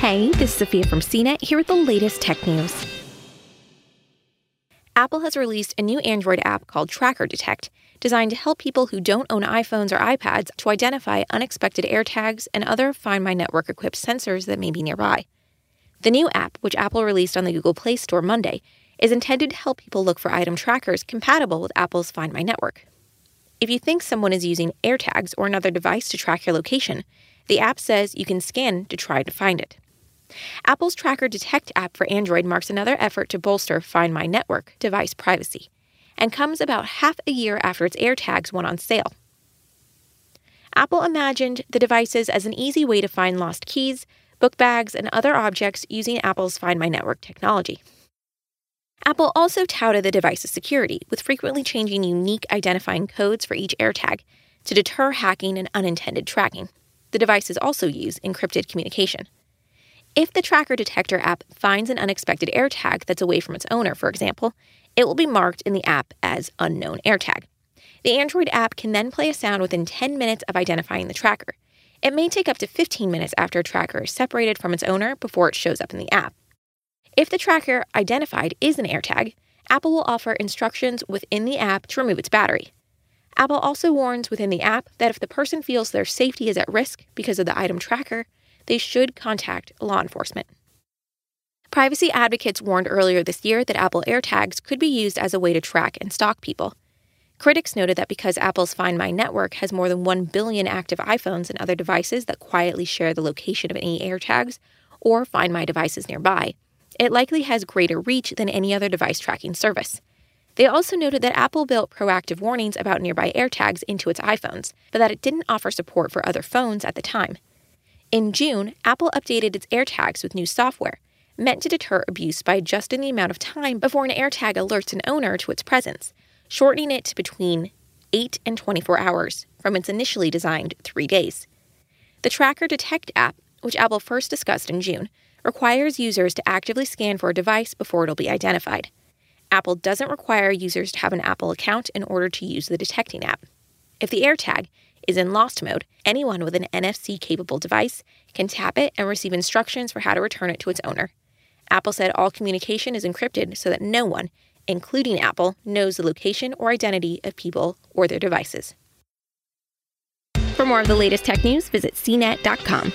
Hey, this is Sophia from CNET here with the latest tech news. Apple has released a new Android app called Tracker Detect, designed to help people who don't own iPhones or iPads to identify unexpected AirTags and other Find My Network equipped sensors that may be nearby. The new app, which Apple released on the Google Play Store Monday, is intended to help people look for item trackers compatible with Apple's Find My Network. If you think someone is using AirTags or another device to track your location, the app says you can scan to try to find it. Apple's Tracker Detect app for Android marks another effort to bolster Find My Network device privacy and comes about half a year after its AirTags went on sale. Apple imagined the devices as an easy way to find lost keys, book bags, and other objects using Apple's Find My Network technology. Apple also touted the device's security, with frequently changing unique identifying codes for each AirTag to deter hacking and unintended tracking. The devices also use encrypted communication. If the Tracker Detector app finds an unexpected AirTag that's away from its owner, for example, it will be marked in the app as unknown AirTag. The Android app can then play a sound within 10 minutes of identifying the tracker. It may take up to 15 minutes after a tracker is separated from its owner before it shows up in the app. If the tracker identified is an AirTag, Apple will offer instructions within the app to remove its battery. Apple also warns within the app that if the person feels their safety is at risk because of the item tracker, they should contact law enforcement. Privacy advocates warned earlier this year that Apple AirTags could be used as a way to track and stalk people. Critics noted that because Apple's Find My network has more than 1 billion active iPhones and other devices that quietly share the location of any AirTags or Find My devices nearby, it likely has greater reach than any other device tracking service. They also noted that Apple built proactive warnings about nearby AirTags into its iPhones, but that it didn't offer support for other phones at the time. In June, Apple updated its AirTags with new software meant to deter abuse by adjusting the amount of time before an AirTag alerts an owner to its presence, shortening it to between 8 and 24 hours from its initially designed 3 days. The Tracker Detect app, which Apple first discussed in June, requires users to actively scan for a device before it'll be identified. Apple doesn't require users to have an Apple account in order to use the detecting app. If the AirTag is in lost mode, anyone with an NFC capable device can tap it and receive instructions for how to return it to its owner. Apple said all communication is encrypted so that no one, including Apple, knows the location or identity of people or their devices. For more of the latest tech news, visit cnet.com.